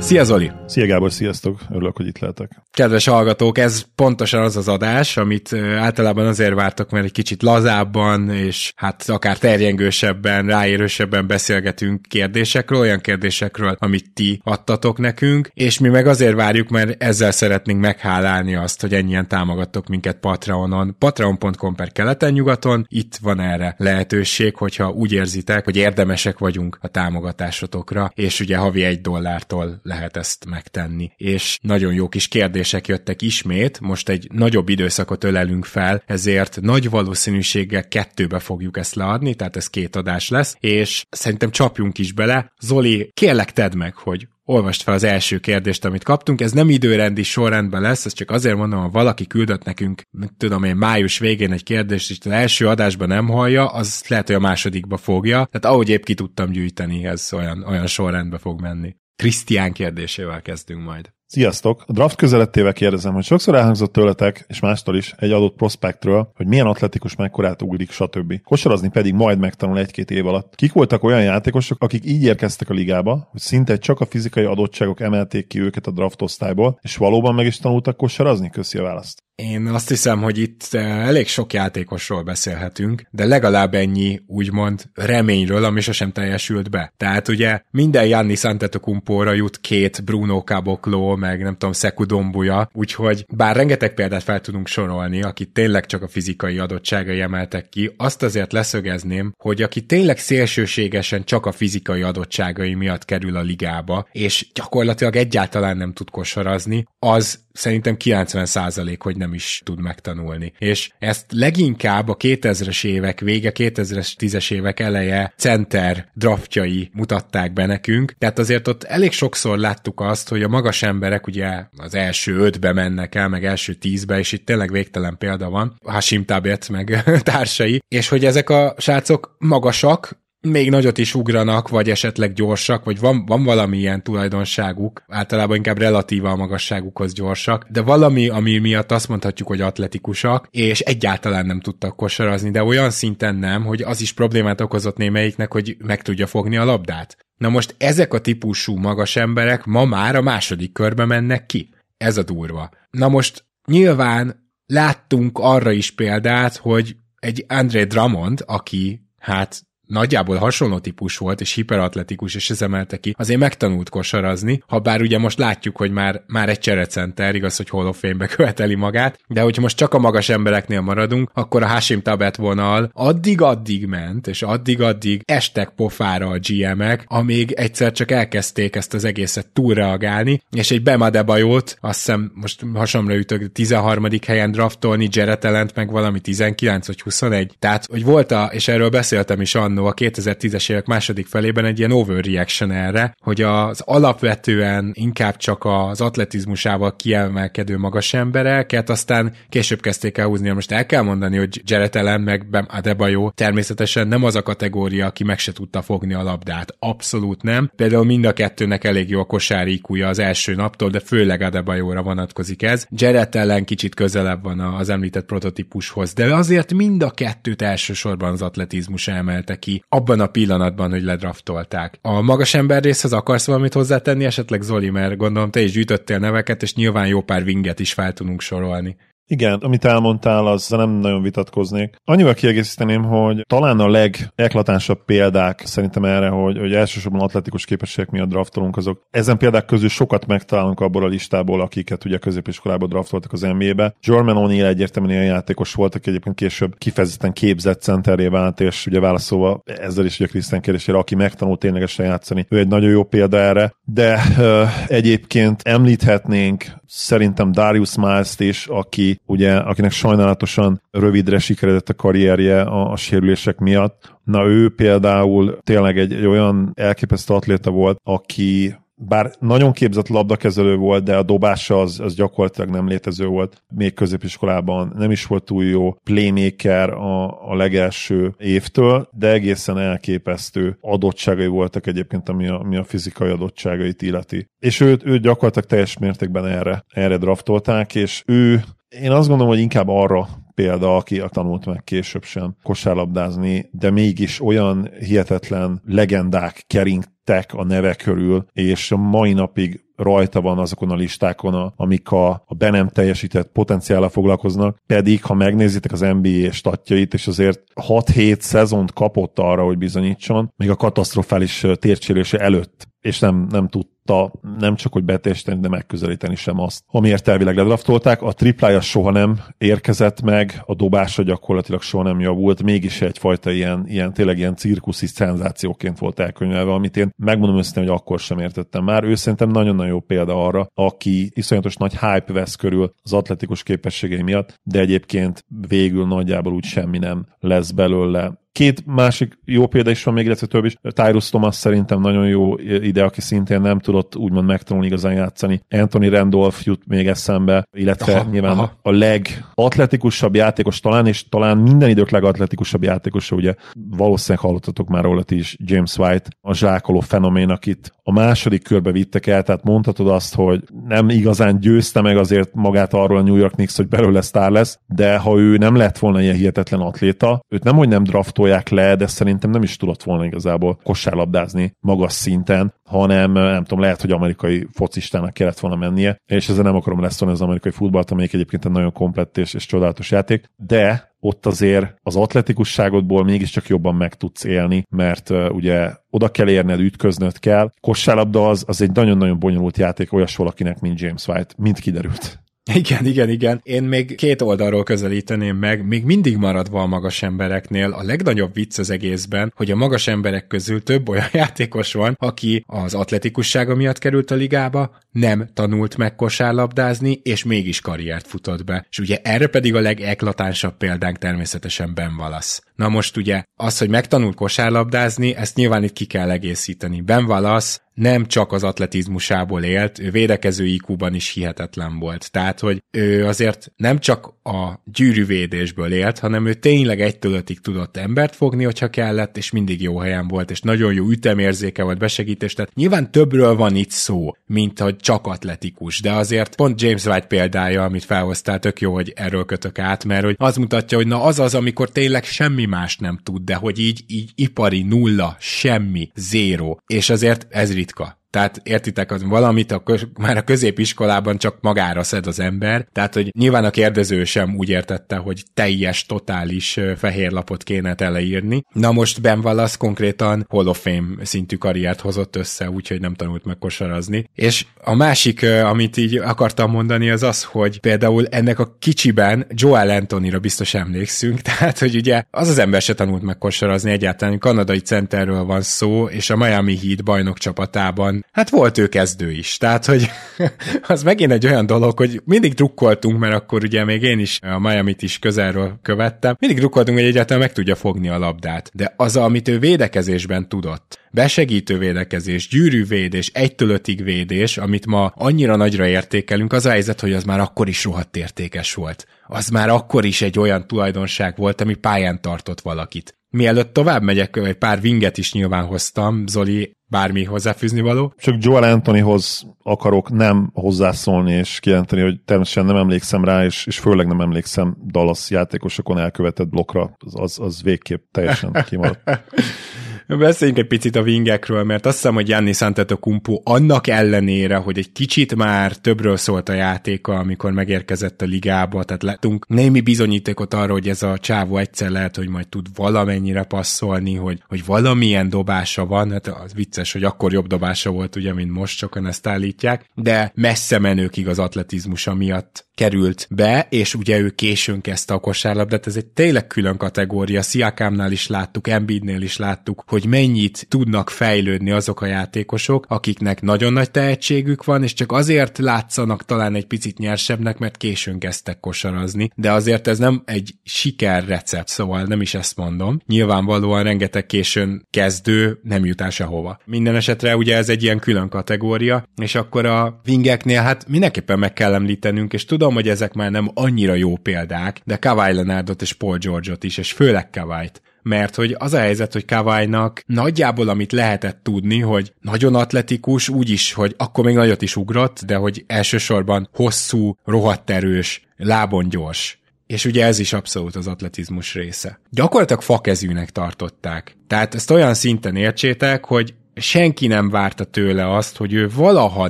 Szia Zoli! Szia Gábor, sziasztok! Örülök, hogy itt lehetek. Kedves hallgatók, ez pontosan az az adás, amit általában azért vártok, mert egy kicsit lazábban, és hát akár terjengősebben, ráérősebben beszélgetünk kérdésekről, olyan kérdésekről, amit ti adtatok nekünk, és mi meg azért várjuk, mert ezzel szeretnénk meghálálni azt, hogy ennyien támogattok minket Patreonon. Patreon.com per keleten-nyugaton, itt van erre lehetőség, hogyha úgy érzitek, hogy érdemesek vagyunk a támogatásotokra, és ugye havi egy dollártól lehet ezt megtenni. És nagyon jó kis kérdések jöttek ismét, most egy nagyobb időszakot ölelünk fel, ezért nagy valószínűséggel kettőbe fogjuk ezt leadni, tehát ez két adás lesz, és szerintem csapjunk is bele. Zoli, kérlek tedd meg, hogy olvast fel az első kérdést, amit kaptunk. Ez nem időrendi sorrendben lesz, ez csak azért mondom, ha valaki küldött nekünk, tudom én, május végén egy kérdést, és az első adásban nem hallja, az lehet, hogy a másodikba fogja. Tehát ahogy épp ki tudtam gyűjteni, ez olyan, olyan sorrendbe fog menni. Krisztián kérdésével kezdünk majd. Sziasztok! A draft közelettével kérdezem, hogy sokszor elhangzott tőletek, és mástól is, egy adott prospektről, hogy milyen atletikus mekkorát ugrik, stb. Kosarazni pedig majd megtanul egy-két év alatt. Kik voltak olyan játékosok, akik így érkeztek a ligába, hogy szinte csak a fizikai adottságok emelték ki őket a draft osztályból, és valóban meg is tanultak kosarazni? Köszi a választ. Én azt hiszem, hogy itt eh, elég sok játékosról beszélhetünk, de legalább ennyi úgymond reményről, ami sosem teljesült be. Tehát ugye minden Janni Antetokumpóra jut két Bruno Caboclo, meg nem tudom, Seku Dombuja, úgyhogy bár rengeteg példát fel tudunk sorolni, aki tényleg csak a fizikai adottságai emeltek ki, azt azért leszögezném, hogy aki tényleg szélsőségesen csak a fizikai adottságai miatt kerül a ligába, és gyakorlatilag egyáltalán nem tud kosarazni, az szerintem 90% hogy nem is tud megtanulni. És ezt leginkább a 2000-es évek vége, 2010-es évek eleje center draftjai mutatták be nekünk, tehát azért ott elég sokszor láttuk azt, hogy a magas emberek ugye az első ötbe mennek el, meg első tízbe, és itt tényleg végtelen példa van, Hashim Tabet meg társai, és hogy ezek a srácok magasak, még nagyot is ugranak, vagy esetleg gyorsak, vagy van, van valami ilyen tulajdonságuk, általában inkább relatíva a magasságukhoz gyorsak, de valami, ami miatt azt mondhatjuk, hogy atletikusak, és egyáltalán nem tudtak kosarazni, de olyan szinten nem, hogy az is problémát okozott némelyiknek, hogy meg tudja fogni a labdát. Na most ezek a típusú magas emberek ma már a második körbe mennek ki. Ez a durva. Na most nyilván láttunk arra is példát, hogy egy André Drummond, aki hát nagyjából hasonló típus volt, és hiperatletikus, és ez emelte ki, azért megtanult kosarazni, ha bár ugye most látjuk, hogy már, már egy cserecenter, igaz, hogy Hall of Fame-be követeli magát, de hogyha most csak a magas embereknél maradunk, akkor a Hashim Tabet vonal addig-addig ment, és addig-addig estek pofára a GM-ek, amíg egyszer csak elkezdték ezt az egészet túlreagálni, és egy Bema Debajót, azt hiszem most hasonló ütök, 13. helyen draftolni, Jared meg valami 19 vagy 21. Tehát, hogy volt a, és erről beszéltem is annak, annó a 2010-es évek második felében egy ilyen overreaction erre, hogy az alapvetően inkább csak az atletizmusával kiemelkedő magas embereket, aztán később kezdték el húzni. Most el kell mondani, hogy Jared Allen meg Bam Adebayo természetesen nem az a kategória, aki meg se tudta fogni a labdát. Abszolút nem. Például mind a kettőnek elég jó a kosári az első naptól, de főleg Adebayóra vonatkozik ez. Jared Allen kicsit közelebb van az említett prototípushoz, de azért mind a kettőt elsősorban az atletizmus emelte ki ki abban a pillanatban, hogy ledraftolták. A magas ember részhez akarsz valamit hozzátenni, esetleg Zoli, mert gondolom te is gyűjtöttél neveket, és nyilván jó pár vinget is fel tudunk sorolni. Igen, amit elmondtál, az nem nagyon vitatkoznék. Annyival kiegészíteném, hogy talán a legeklatánsabb példák szerintem erre, hogy, hogy elsősorban atletikus képességek miatt draftolunk, azok ezen példák közül sokat megtalálunk abból a listából, akiket ugye középiskolában draftoltak az NBA-be. Jorman O'Neal egyértelműen ilyen játékos volt, aki egyébként később kifejezetten képzett centeré vált, és ugye válaszolva ezzel is ugye Krisztán kérdésére, aki megtanult ténylegesen játszani, ő egy nagyon jó példa erre, de ö, egyébként említhetnénk szerintem Darius Miles-t is, aki ugye, akinek sajnálatosan rövidre sikeredett a karrierje a, a sérülések miatt. Na ő például tényleg egy, egy olyan elképesztő atléta volt, aki bár nagyon képzett labdakezelő volt, de a dobása az, az gyakorlatilag nem létező volt. Még középiskolában nem is volt túl jó playmaker a, a legelső évtől, de egészen elképesztő adottságai voltak egyébként, ami a, ami a fizikai adottságait illeti. És őt, őt gyakorlatilag teljes mértékben erre, erre draftolták, és ő én azt gondolom, hogy inkább arra példa, aki tanult meg később sem kosárlabdázni, de mégis olyan hihetetlen legendák keringtek a neve körül, és a mai napig rajta van azokon a listákon, amik a, a be nem teljesített potenciállal foglalkoznak, pedig ha megnézitek az NBA statjait, és azért 6-7 szezont kapott arra, hogy bizonyítson, még a katasztrofális tércsérése előtt, és nem, nem tud tudta nem csak hogy beteljesíteni, de megközelíteni sem azt, amiért elvileg ledraftolták. A triplája soha nem érkezett meg, a dobása gyakorlatilag soha nem javult, mégis egyfajta ilyen, ilyen tényleg ilyen cirkuszi szenzációként volt elkönyvelve, amit én megmondom őszintén, hogy akkor sem értettem már. Ő szerintem nagyon-nagyon jó példa arra, aki iszonyatos nagy hype vesz körül az atletikus képességei miatt, de egyébként végül nagyjából úgy semmi nem lesz belőle Két másik jó példa is van még, illetve több is. Tyrus Thomas szerintem nagyon jó ide, aki szintén nem tudott úgymond megtanulni igazán játszani. Anthony Randolph jut még eszembe, illetve aha, nyilván aha. a legatletikusabb játékos talán, és talán minden idők legatletikusabb játékosa, ugye valószínűleg hallottatok már róla is, James White, a zsákoló fenomén, akit a második körbe vittek el, tehát mondhatod azt, hogy nem igazán győzte meg azért magát arról a New York Knicks, hogy belőle sztár lesz, de ha ő nem lett volna ilyen hihetetlen atléta, őt nem, hogy nem draftolják le, de szerintem nem is tudott volna igazából kosárlabdázni magas szinten, hanem nem tudom, lehet, hogy amerikai focistának kellett volna mennie, és ezzel nem akarom lesz az amerikai futballt, amelyik egyébként egy nagyon komplett és, és csodálatos játék, de ott azért az atletikusságodból mégiscsak jobban meg tudsz élni, mert uh, ugye oda kell érned, ütköznöd kell. Kosárlabda az, az egy nagyon-nagyon bonyolult játék olyas valakinek, mint James White, mint kiderült. Igen, igen, igen. Én még két oldalról közelíteném meg, még mindig maradva a magas embereknél. A legnagyobb vicc az egészben, hogy a magas emberek közül több olyan játékos van, aki az atletikussága miatt került a ligába, nem tanult meg kosárlabdázni, és mégis karriert futott be. És ugye erre pedig a legeklatánsabb példánk természetesen Ben Wallace. Na most ugye az, hogy megtanult kosárlabdázni, ezt nyilván itt ki kell egészíteni. Ben Wallace nem csak az atletizmusából élt, ő védekező IQ-ban is hihetetlen volt. Tehát, hogy ő azért nem csak a gyűrűvédésből élt, hanem ő tényleg egytől ötig tudott embert fogni, hogyha kellett, és mindig jó helyen volt, és nagyon jó ütemérzéke volt, besegítés. Tehát nyilván többről van itt szó, mint hogy csak atletikus, de azért pont James White példája, amit felhoztál, tök jó, hogy erről kötök át, mert hogy az mutatja, hogy na az az, amikor tényleg semmi más nem tud, de hogy így, így ipari nulla, semmi, zéro, és azért ez vite, quoi. Tehát értitek, az valamit a köz, már a középiskolában csak magára szed az ember, tehát hogy nyilván a kérdező sem úgy értette, hogy teljes, totális fehér lapot kéne teleírni. Na most Ben Wallace konkrétan Hall of Fame szintű karriert hozott össze, úgyhogy nem tanult meg kosarazni. És a másik, amit így akartam mondani, az az, hogy például ennek a kicsiben Joel Anthonyra biztos emlékszünk, tehát hogy ugye az az ember se tanult meg kosarazni egyáltalán, kanadai centerről van szó, és a Miami Heat bajnok csapatában hát volt ő kezdő is. Tehát, hogy az megint egy olyan dolog, hogy mindig drukkoltunk, mert akkor ugye még én is a Miami-t is közelről követtem, mindig drukkoltunk, hogy egyáltalán meg tudja fogni a labdát. De az, amit ő védekezésben tudott, besegítő védekezés, gyűrűvédés, egytől ötig védés, amit ma annyira nagyra értékelünk, az a helyzet, hogy az már akkor is rohadt értékes volt. Az már akkor is egy olyan tulajdonság volt, ami pályán tartott valakit. Mielőtt tovább megyek, egy pár vinget is nyilván hoztam, Zoli, bármi hozzáfűzni való. Csak Joel Anthonyhoz akarok nem hozzászólni és kijelenteni, hogy természetesen nem emlékszem rá, és, és főleg nem emlékszem Dallas játékosokon elkövetett blokkra, az, az, az végképp teljesen kimaradt. Beszéljünk egy picit a wingekről, mert azt hiszem, hogy Gianni Santetocumpo annak ellenére, hogy egy kicsit már többről szólt a játéka, amikor megérkezett a ligába, tehát láttunk némi bizonyítékot arra, hogy ez a csávó egyszer lehet, hogy majd tud valamennyire passzolni, hogy, hogy valamilyen dobása van, hát az vicces, hogy akkor jobb dobása volt, ugye, mint most, sokan ezt állítják, de messze menőkig az atletizmusa miatt került be, és ugye ő későn kezdte a kosárlabdát, ez egy tényleg külön kategória. Sziakámnál is láttuk, Embiidnél is láttuk, hogy mennyit tudnak fejlődni azok a játékosok, akiknek nagyon nagy tehetségük van, és csak azért látszanak talán egy picit nyersebbnek, mert későn kezdtek kosarazni, de azért ez nem egy siker recept, szóval nem is ezt mondom. Nyilvánvalóan rengeteg későn kezdő nem jut el sehova. Minden esetre ugye ez egy ilyen külön kategória, és akkor a wingeknél hát mindenképpen meg kell említenünk, és tudom, hogy ezek már nem annyira jó példák, de Kawhi Leonardot és Paul George-ot is, és főleg Kawhi-t mert hogy az a helyzet, hogy Kawai-nak nagyjából amit lehetett tudni, hogy nagyon atletikus, úgyis, hogy akkor még nagyot is ugrott, de hogy elsősorban hosszú, rohadt erős, lábon gyors. És ugye ez is abszolút az atletizmus része. Gyakorlatilag fakezűnek tartották. Tehát ezt olyan szinten értsétek, hogy senki nem várta tőle azt, hogy ő valaha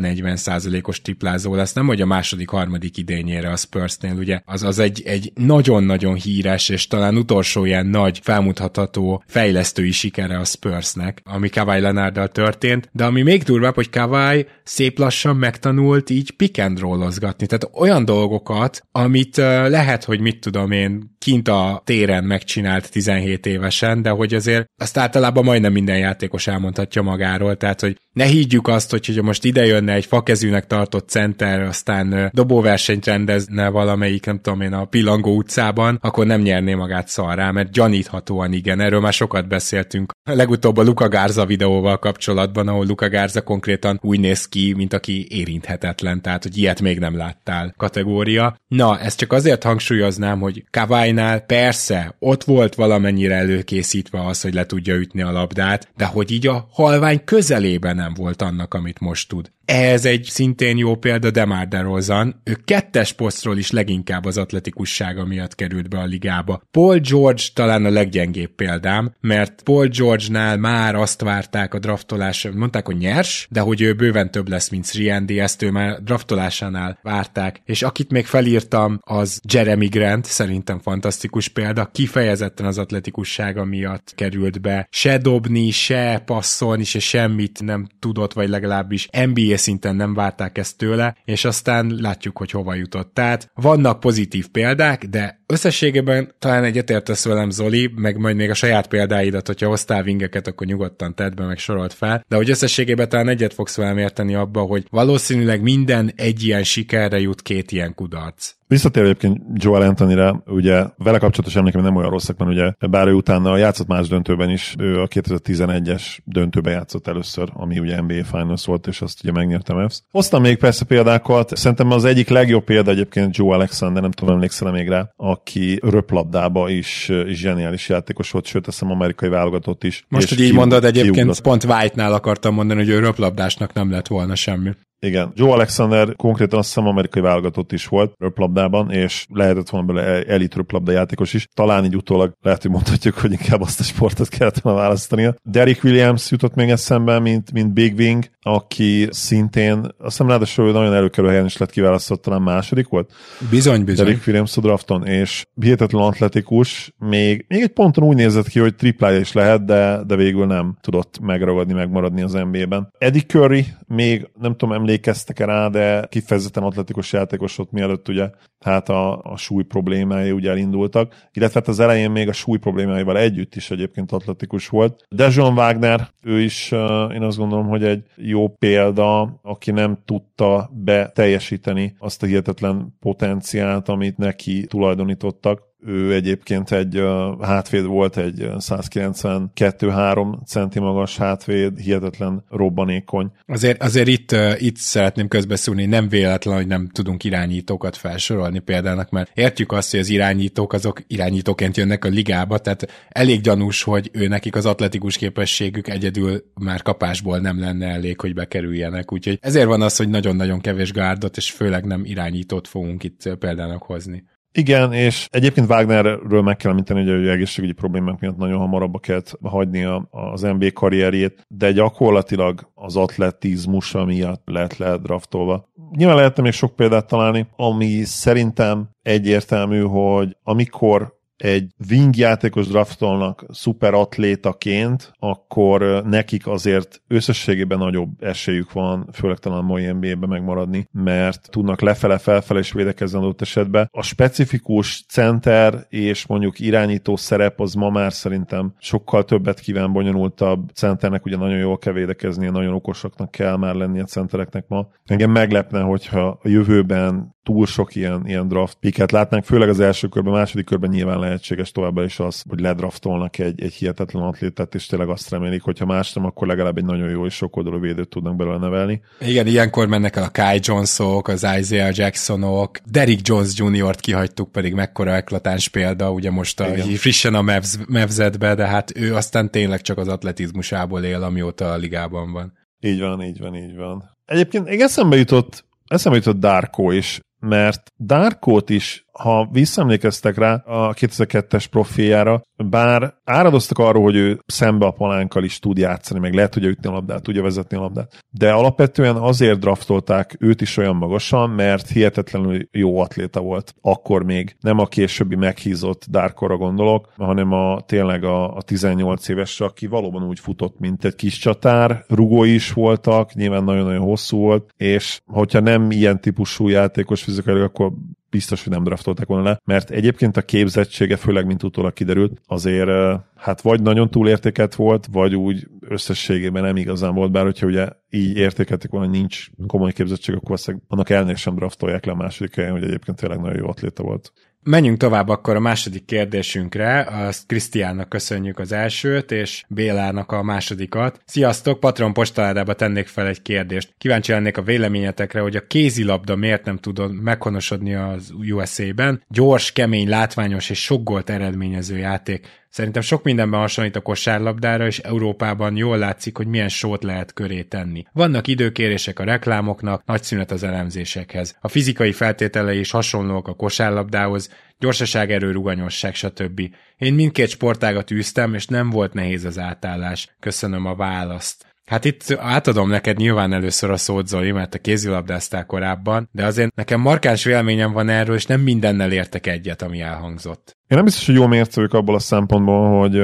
40%-os triplázó lesz, nem hogy a második, harmadik idényére a Spursnél, ugye? Az, az egy, egy nagyon-nagyon híres, és talán utolsó ilyen nagy, felmutatható fejlesztői sikere a Spursnek, ami Kawhi Leonarddal történt, de ami még durvább, hogy Kawhi szép lassan megtanult így pick and tehát olyan dolgokat, amit uh, lehet, hogy mit tudom én, kint a téren megcsinált 17 évesen, de hogy azért azt általában majdnem minden játékos elmondhatja magáról, tehát hogy ne higgyük azt, hogy hogyha most ide jönne egy fakezűnek tartott center, aztán dobóversenyt rendezne valamelyik, nem tudom én, a Pillangó utcában, akkor nem nyerné magát szarrá, mert gyaníthatóan igen, erről már sokat beszéltünk. Legutóbb a Luka Garza videóval kapcsolatban, ahol Luka Garza konkrétan úgy néz ki, mint aki érinthetetlen, tehát hogy ilyet még nem láttál kategória. Na, ezt csak azért hangsúlyoznám, hogy Kawai-nál persze, ott volt valamennyire előkészítve az, hogy le tudja ütni a labdát, de hogy így a halvány közelében nem volt annak, amit most tud. Ez egy szintén jó példa Demar DeRozan. Ő kettes posztról is leginkább az atletikussága miatt került be a ligába. Paul George talán a leggyengébb példám, mert Paul George-nál már azt várták a draftolás, mondták, hogy nyers, de hogy ő bőven több lesz, mint Sriandi, ezt ő már draftolásánál várták. És akit még felírtam, az Jeremy Grant, szerintem fantasztikus példa, kifejezetten az atletikussága miatt került be. Se dobni, se passzolni, se semmit nem tudott, vagy legalábbis NBA szinten nem várták ezt tőle, és aztán látjuk, hogy hova jutott. Tehát vannak pozitív példák, de összességében talán egyetértesz velem, Zoli, meg majd még a saját példáidat, hogyha hoztál vingeket, akkor nyugodtan tedd be, meg sorolt fel, de hogy összességében talán egyet fogsz velem érteni abba, hogy valószínűleg minden egy ilyen sikerre jut két ilyen kudarc. Visszatér egyébként Joel Anthony-re, ugye vele kapcsolatos emlékem nem olyan rosszak, mert ugye bár ő utána játszott más döntőben is, ő a 2011-es döntőben játszott először, ami ugye NBA Finals volt, és azt ugye megnyerte Mavs. Hoztam még persze példákat, szerintem az egyik legjobb példa egyébként Joe Alexander, nem tudom, emlékszel még rá, aki röplabdába is, is zseniális játékos volt, sőt, azt hiszem amerikai válogatott is. Most, hogy így mondod, egyébként kiugrott. pont White-nál akartam mondani, hogy ő röplabdásnak nem lett volna semmi. Igen, Joe Alexander konkrétan azt hiszem amerikai válogatott is volt röplabdában, és lehetett volna bele elit röplabda játékos is. Talán így utólag lehet, hogy mondhatjuk, hogy inkább azt a sportot kellett volna választania. Derek Williams jutott még eszembe, mint, mint Big Wing, aki szintén, azt hiszem ráadásul nagyon előkerül helyen is lett kiválasztott, talán második volt. Bizony, bizony. Derek Williams a drafton, és hihetetlen atletikus, még, még egy ponton úgy nézett ki, hogy triplája is lehet, de, de végül nem tudott megragadni, megmaradni az NBA-ben. Eddie Curry még nem tudom, emlékeztek-e rá, de kifejezetten atletikus játékos volt mielőtt ugye hát a, a súly problémái ugye elindultak, illetve hát az elején még a súly problémáival együtt is egyébként atletikus volt. De John Wagner, ő is én azt gondolom, hogy egy jó példa, aki nem tudta beteljesíteni azt a hihetetlen potenciált, amit neki tulajdonítottak ő egyébként egy hátvéd volt, egy 192-3 centi magas hátvéd, hihetetlen robbanékony. Azért, azért itt, itt szeretném közbeszúrni, nem véletlen, hogy nem tudunk irányítókat felsorolni példának, mert értjük azt, hogy az irányítók azok irányítóként jönnek a ligába, tehát elég gyanús, hogy ő nekik az atletikus képességük egyedül már kapásból nem lenne elég, hogy bekerüljenek, úgyhogy ezért van az, hogy nagyon-nagyon kevés gárdot, és főleg nem irányítót fogunk itt példának hozni. Igen, és egyébként Wagnerről meg kell említeni, hogy ő egészségügyi problémák miatt nagyon hamarabb kellett hagyni az NBA karrierjét, de gyakorlatilag az atletizmusa miatt lett ledraftolva. Nyilván lehetne még sok példát találni, ami szerintem egyértelmű, hogy amikor egy wing játékos draftolnak szuper atlétaként, akkor nekik azért összességében nagyobb esélyük van, főleg talán a mai NBA-ben megmaradni, mert tudnak lefele-felfele is védekezni adott esetben. A specifikus center és mondjuk irányító szerep az ma már szerintem sokkal többet kíván bonyolultabb centernek, ugye nagyon jól kell védekezni, nagyon okosaknak kell már lenni a centereknek ma. Engem meglepne, hogyha a jövőben túl sok ilyen, ilyen draft picket látnánk, főleg az első körben, második körben nyilván lehetséges továbbá is az, hogy ledraftolnak egy, egy hihetetlen atlétát, és tényleg azt remélik, hogy ha más nem, akkor legalább egy nagyon jó és sokoldalú védőt tudnak belőle nevelni. Igen, ilyenkor mennek el a Kai Jonesok, az Isaiah Jacksonok, Derrick Jones Jr.-t kihagytuk, pedig mekkora eklatáns példa, ugye most a, frissen a Mavs, Mavs-edbe, de hát ő aztán tényleg csak az atletizmusából él, amióta a ligában van. Így van, így van, így van. Egyébként még eszembe jutott, eszembe jutott Darko is, mert Darkot is ha visszaemlékeztek rá a 2002-es profiljára, bár áradoztak arról, hogy ő szembe a palánkkal is tud játszani, meg lehet tudja ütni a labdát, tudja vezetni a labdát, de alapvetően azért draftolták őt is olyan magasan, mert hihetetlenül jó atléta volt. Akkor még nem a későbbi meghízott Darkora gondolok, hanem a tényleg a, a 18 éves, aki valóban úgy futott, mint egy kis csatár, rugói is voltak, nyilván nagyon-nagyon hosszú volt, és hogyha nem ilyen típusú játékos fizikailag, akkor biztos, hogy nem draftolták volna le, mert egyébként a képzettsége, főleg mint utólag kiderült, azért hát vagy nagyon túlértéket volt, vagy úgy összességében nem igazán volt, bár hogyha ugye így értékelték volna, hogy nincs komoly képzettség, akkor valószínűleg annak elnél sem draftolják le a második helyen, hogy egyébként tényleg nagyon jó atléta volt. Menjünk tovább akkor a második kérdésünkre. Azt Krisztiánnak köszönjük az elsőt, és Bélának a másodikat. Sziasztok, Patron postaládába tennék fel egy kérdést. Kíváncsi lennék a véleményetekre, hogy a kézilabda miért nem tudod meghonosodni az USA-ben. Gyors, kemény, látványos és sok gólt eredményező játék. Szerintem sok mindenben hasonlít a kosárlabdára, és Európában jól látszik, hogy milyen sót lehet köré tenni. Vannak időkérések a reklámoknak, nagy szünet az elemzésekhez. A fizikai feltételei is hasonlóak a kosárlabdához, gyorsaság, erő, ruganyosság, stb. Én mindkét sportágat űztem, és nem volt nehéz az átállás. Köszönöm a választ. Hát itt átadom neked nyilván először a szót, Zoli, mert a kézilabdáztál korábban, de azért nekem markáns véleményem van erről, és nem mindennel értek egyet, ami elhangzott. Én nem biztos, hogy jó mércőjük abból a szempontból, hogy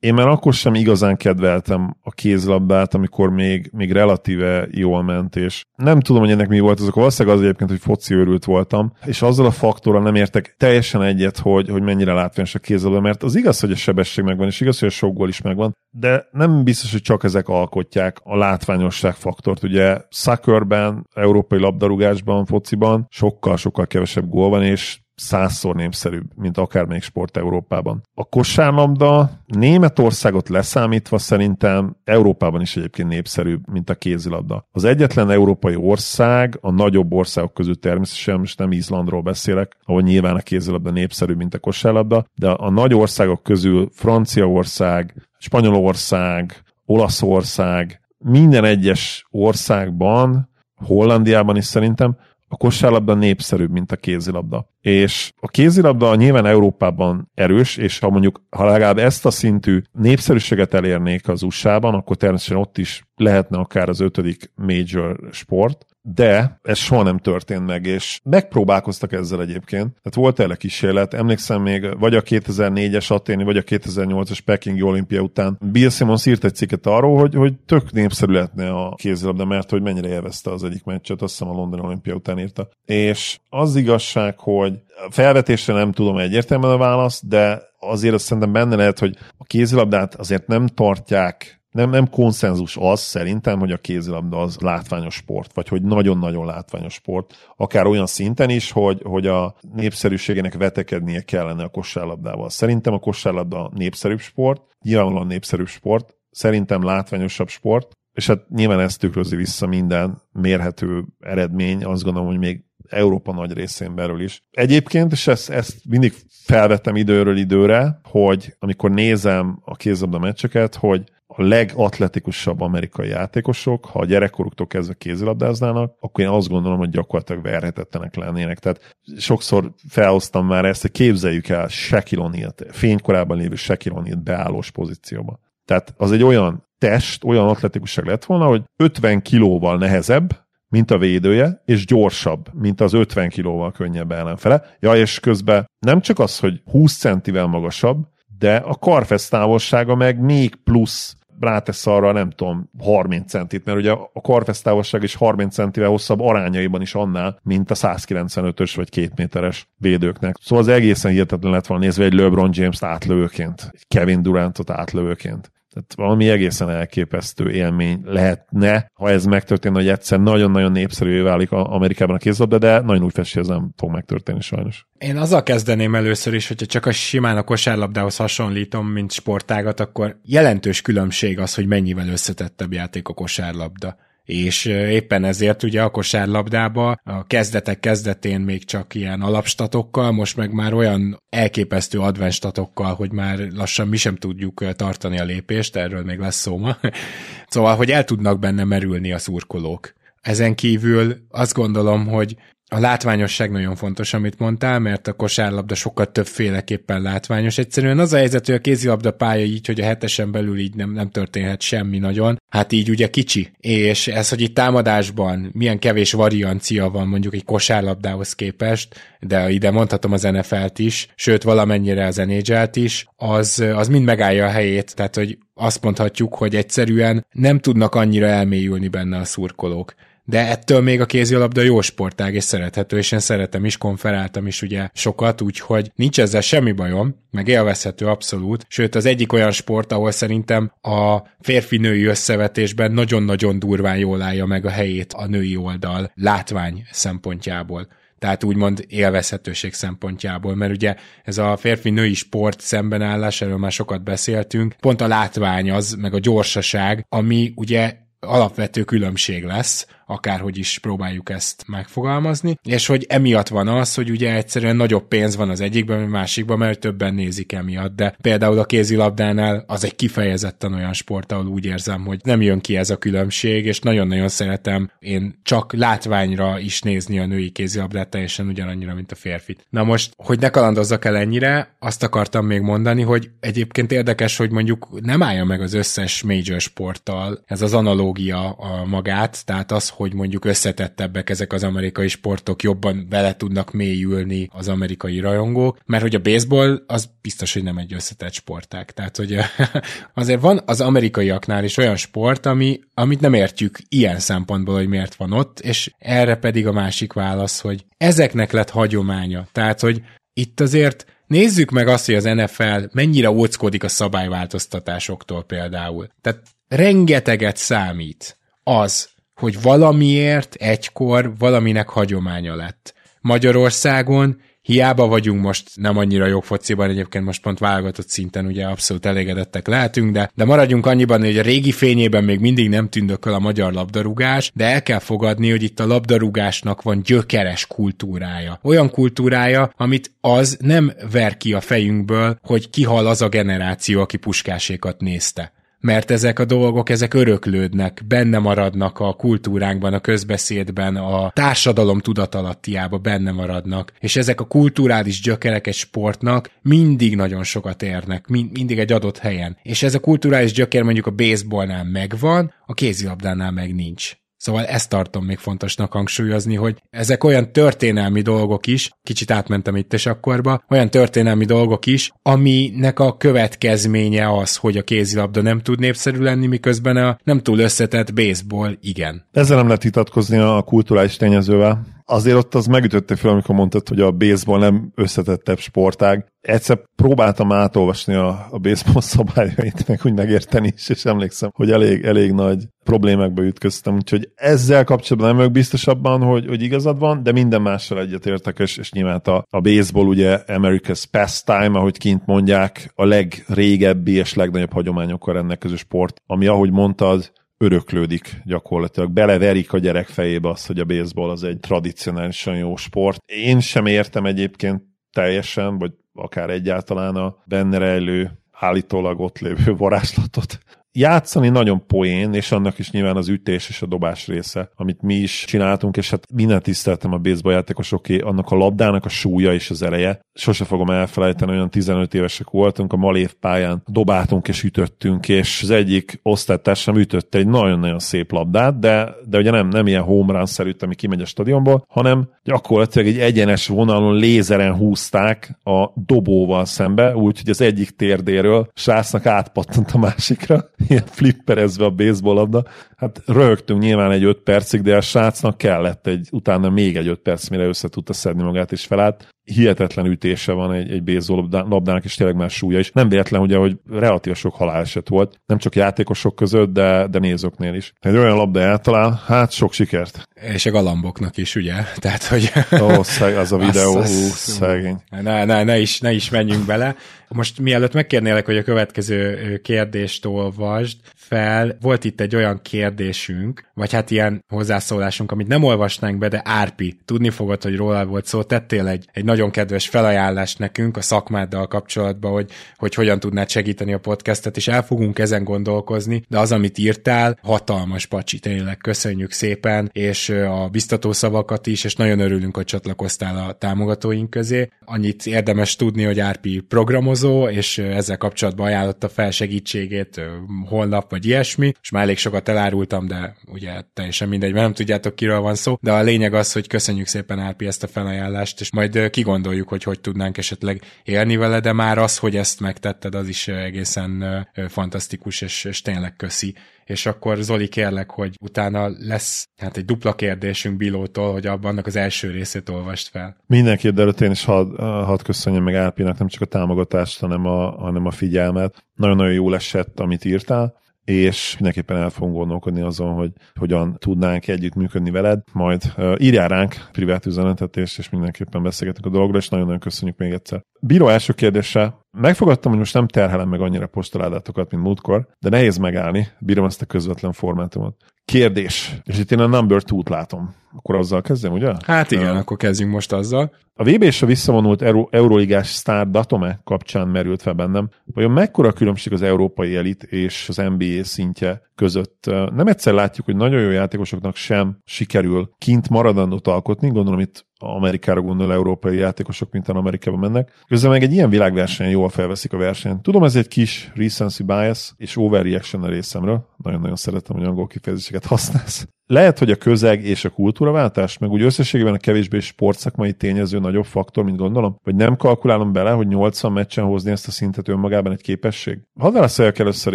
én már akkor sem igazán kedveltem a kézlabdát, amikor még, még relatíve jól ment, és nem tudom, hogy ennek mi volt, azok valószínűleg az egyébként, hogy foci őrült voltam, és azzal a faktorral nem értek teljesen egyet, hogy, hogy mennyire látványos a kézlabda, mert az igaz, hogy a sebesség megvan, és igaz, hogy a sok gól is megvan, de nem biztos, hogy csak ezek alkotják a látványosság faktort. Ugye soccerben, európai labdarúgásban, fociban sokkal-sokkal kevesebb gól van, és százszor népszerűbb, mint akármelyik sport Európában. A kosárlabda Németországot leszámítva szerintem Európában is egyébként népszerűbb, mint a kézilabda. Az egyetlen európai ország, a nagyobb országok közül természetesen, most nem Izlandról beszélek, ahol nyilván a kézilabda népszerűbb, mint a kosárlabda, de a nagy országok közül Franciaország, Spanyolország, Olaszország, minden egyes országban, Hollandiában is szerintem a kosárlabda népszerűbb, mint a kézilabda. És a kézilabda nyilván Európában erős, és ha mondjuk, ha legalább ezt a szintű népszerűséget elérnék az USA-ban, akkor természetesen ott is lehetne akár az ötödik major sport, de ez soha nem történt meg, és megpróbálkoztak ezzel egyébként. Tehát volt erre kísérlet, emlékszem még, vagy a 2004-es Aténi, vagy a 2008-as Pekingi olimpia után Bill Simmons írt egy cikket arról, hogy, hogy tök népszerű lehetne a kézilabda, mert hogy mennyire élvezte az egyik meccset, azt hiszem a London olimpia után írta. És az igazság, hogy felvetésre nem tudom egyértelműen a választ, de azért azt szerintem benne lehet, hogy a kézilabdát azért nem tartják nem, nem konszenzus az szerintem, hogy a kézilabda az látványos sport, vagy hogy nagyon-nagyon látványos sport, akár olyan szinten is, hogy, hogy a népszerűségének vetekednie kellene a kosárlabdával. Szerintem a kosárlabda népszerűbb sport, nyilvánvalóan népszerűbb sport, szerintem látványosabb sport, és hát nyilván ezt tükrözi vissza minden mérhető eredmény, azt gondolom, hogy még Európa nagy részén belül is. Egyébként, és ezt, ezt mindig felvettem időről időre, hogy amikor nézem a kézlabda meccseket, hogy a legatletikusabb amerikai játékosok, ha a gyerekkoruktól kezdve kézilabdáznának, akkor én azt gondolom, hogy gyakorlatilag verhetetlenek lennének. Tehát sokszor felhoztam már ezt, hogy képzeljük el Shaquille O'Neal-t, fénykorában lévő Shaquille beállós pozícióba. Tehát az egy olyan test, olyan atletikusság lett volna, hogy 50 kilóval nehezebb, mint a védője, és gyorsabb, mint az 50 kilóval könnyebb ellenfele. Ja, és közben nem csak az, hogy 20 centivel magasabb, de a karfesz távolsága meg még plusz rátesz arra, nem tudom, 30 centit, mert ugye a karfesz távolság is 30 centivel hosszabb arányaiban is annál, mint a 195-ös vagy 2 méteres védőknek. Szóval az egészen hihetetlen lett volna nézve egy LeBron James-t átlövőként, egy Kevin Durantot átlövőként. Tehát valami egészen elképesztő élmény lehetne, ha ez megtörténne, hogy egyszer nagyon-nagyon népszerűvé válik Amerikában a kézlabda, de nagyon úgy festi, ez nem fog megtörténni sajnos. Én azzal kezdeném először is, hogyha csak a simán a kosárlabdához hasonlítom, mint sportágat, akkor jelentős különbség az, hogy mennyivel összetettebb játék a kosárlabda és éppen ezért ugye a kosárlabdába a kezdetek kezdetén még csak ilyen alapstatokkal, most meg már olyan elképesztő adventstatokkal, hogy már lassan mi sem tudjuk tartani a lépést, erről még lesz szó ma. szóval, hogy el tudnak benne merülni a szurkolók. Ezen kívül azt gondolom, hogy a látványosság nagyon fontos, amit mondtál, mert a kosárlabda sokkal többféleképpen látványos. Egyszerűen az a helyzet, hogy a kézilabda pálya így, hogy a hetesen belül így nem, nem történhet semmi nagyon, hát így ugye kicsi. És ez, hogy itt támadásban milyen kevés variancia van mondjuk egy kosárlabdához képest, de ide mondhatom az NFL-t is, sőt valamennyire az nhl is, az, az mind megállja a helyét, tehát hogy azt mondhatjuk, hogy egyszerűen nem tudnak annyira elmélyülni benne a szurkolók de ettől még a kézilabda jó sportág és szerethető, és én szeretem is, konferáltam is ugye sokat, úgyhogy nincs ezzel semmi bajom, meg élvezhető abszolút, sőt az egyik olyan sport, ahol szerintem a férfi-női összevetésben nagyon-nagyon durván jól állja meg a helyét a női oldal látvány szempontjából. Tehát úgymond élvezhetőség szempontjából, mert ugye ez a férfi-női sport szembenállás, erről már sokat beszéltünk, pont a látvány az, meg a gyorsaság, ami ugye alapvető különbség lesz, akárhogy is próbáljuk ezt megfogalmazni, és hogy emiatt van az, hogy ugye egyszerűen nagyobb pénz van az egyikben, mint másikban, mert többen nézik emiatt, de például a kézilabdánál az egy kifejezetten olyan sport, ahol úgy érzem, hogy nem jön ki ez a különbség, és nagyon-nagyon szeretem én csak látványra is nézni a női kézilabdát teljesen ugyanannyira, mint a férfit. Na most, hogy ne kalandozzak el ennyire, azt akartam még mondani, hogy egyébként érdekes, hogy mondjuk nem állja meg az összes major sporttal ez az analógia a magát, tehát az, hogy mondjuk összetettebbek ezek az amerikai sportok, jobban bele tudnak mélyülni az amerikai rajongók, mert hogy a baseball az biztos, hogy nem egy összetett sportág. Tehát, hogy azért van az amerikaiaknál is olyan sport, ami, amit nem értjük ilyen szempontból, hogy miért van ott, és erre pedig a másik válasz, hogy ezeknek lett hagyománya. Tehát, hogy itt azért nézzük meg azt, hogy az NFL mennyire óckodik a szabályváltoztatásoktól például. Tehát rengeteget számít az, hogy valamiért egykor valaminek hagyománya lett. Magyarországon hiába vagyunk most nem annyira jó fociban, egyébként most pont válogatott szinten ugye abszolút elégedettek lehetünk, de, de maradjunk annyiban, hogy a régi fényében még mindig nem tündököl a magyar labdarúgás, de el kell fogadni, hogy itt a labdarúgásnak van gyökeres kultúrája. Olyan kultúrája, amit az nem ver ki a fejünkből, hogy kihal az a generáció, aki puskásékat nézte mert ezek a dolgok, ezek öröklődnek, benne maradnak a kultúránkban, a közbeszédben, a társadalom tudatalattiába benne maradnak, és ezek a kulturális gyökerek egy sportnak mindig nagyon sokat érnek, mindig egy adott helyen. És ez a kulturális gyökér mondjuk a baseballnál megvan, a kézilabdánál meg nincs. Szóval ezt tartom még fontosnak hangsúlyozni, hogy ezek olyan történelmi dolgok is, kicsit átmentem itt és akkorba, olyan történelmi dolgok is, aminek a következménye az, hogy a kézilabda nem tud népszerű lenni, miközben a nem túl összetett baseball igen. Ezzel nem lehet vitatkozni a kulturális tényezővel azért ott az megütötte fel, amikor mondtad, hogy a baseball nem összetettebb sportág. Egyszer próbáltam átolvasni a, a baseball szabályait, meg úgy megérteni is, és emlékszem, hogy elég, elég nagy problémákba ütköztem, úgyhogy ezzel kapcsolatban nem vagyok biztosabban, hogy, hogy igazad van, de minden mással egyetértek, és, és nyilván a, a baseball ugye America's pastime, ahogy kint mondják, a legrégebbi és legnagyobb hagyományokkal rendelkező sport, ami ahogy mondtad, öröklődik gyakorlatilag. Beleverik a gyerek fejébe azt, hogy a baseball az egy tradicionálisan jó sport. Én sem értem egyébként teljesen, vagy akár egyáltalán a benne rejlő állítólag ott lévő varázslatot. Játszani nagyon poén, és annak is nyilván az ütés és a dobás része, amit mi is csináltunk, és hát minden tiszteltem a baseball játékosoké, annak a labdának a súlya és az ereje. Sose fogom elfelejteni, olyan 15 évesek voltunk, a Malév pályán dobáltunk és ütöttünk, és az egyik osztálytársam ütötte egy nagyon-nagyon szép labdát, de, de ugye nem, nem ilyen home run szerű, ami kimegy a stadionból, hanem gyakorlatilag egy egyenes vonalon lézeren húzták a dobóval szembe, úgyhogy az egyik térdéről srácnak átpattant a másikra, ilyen flipperezve a baseball labda. Hát röhögtünk nyilván egy öt percig, de a srácnak kellett egy, utána még egy öt perc, mire össze tudta szedni magát és felállt hihetetlen ütése van egy, egy baseball labdának, és tényleg más súlya is. Nem véletlen, ugye, hogy relatív sok haláleset volt, nem csak játékosok között, de, de nézőknél is. Egy olyan labda eltalál, hát sok sikert. És a galamboknak is, ugye? Tehát, hogy... Ó, szeg, az a videó, az, az, hú, szegény. Ne, ne, ne, is, ne is menjünk bele. Most mielőtt megkérnélek, hogy a következő kérdést olvasd fel, volt itt egy olyan kérdésünk, vagy hát ilyen hozzászólásunk, amit nem olvasnánk be, de Árpi, tudni fogod, hogy róla volt szó, tettél egy, egy nagyon kedves felajánlást nekünk a szakmáddal kapcsolatban, hogy, hogy hogyan tudnád segíteni a podcastet, és el fogunk ezen gondolkozni, de az, amit írtál, hatalmas pacsi, tényleg. Köszönjük szépen, és a biztató szavakat is, és nagyon örülünk, hogy csatlakoztál a támogatóink közé. Annyit érdemes tudni, hogy Árpi programozó, és ezzel kapcsolatban ajánlotta fel segítségét holnap, vagy ilyesmi, és már elég sokat elárultam, de ugye teljesen mindegy, mert nem tudjátok, kiről van szó, de a lényeg az, hogy köszönjük szépen Árpi ezt a felajánlást, és majd kigondoljuk, hogy hogy tudnánk esetleg élni vele, de már az, hogy ezt megtetted, az is egészen fantasztikus, és, és tényleg köszi és akkor Zoli kérlek, hogy utána lesz hát egy dupla kérdésünk Bilótól, hogy abban annak az első részét olvast fel. Mindenki, de előtt én is hadd had köszönjem meg Árpinak nem csak a támogatást, hanem a, hanem a figyelmet. Nagyon-nagyon jó esett, amit írtál és mindenképpen el fogunk gondolkodni azon, hogy hogyan tudnánk együtt működni veled, majd írjál ránk privát üzenetet, és, és mindenképpen beszélgetünk a dologról, és nagyon-nagyon köszönjük még egyszer. Bíró első kérdése. Megfogadtam, hogy most nem terhelem meg annyira postaládátokat, mint múltkor, de nehéz megállni, bírom ezt a közvetlen formátumot. Kérdés, és itt én a number two-t látom. Akkor azzal kezdem, ugye? Hát igen, uh, akkor kezdjünk most azzal. A VB és a visszavonult Euró- Euróligás sztár Datome kapcsán merült fel bennem, vajon mekkora különbség az európai elit és az NBA szintje között? Nem egyszer látjuk, hogy nagyon jó játékosoknak sem sikerül kint maradandót alkotni, gondolom itt Amerikára gondol európai játékosok, mint Amerikába mennek. Közben meg egy ilyen világversenyen jól felveszik a versenyt. Tudom, ez egy kis recency bias és overreaction a részemről. Nagyon-nagyon szeretem, hogy angol kifejezéseket használsz. Lehet, hogy a közeg és a kultúraváltás, meg úgy összességében a kevésbé sportszakmai tényező nagyobb faktor, mint gondolom, vagy nem kalkulálom bele, hogy 80 meccsen hozni ezt a szintet önmagában egy képesség. Hadd válaszoljak először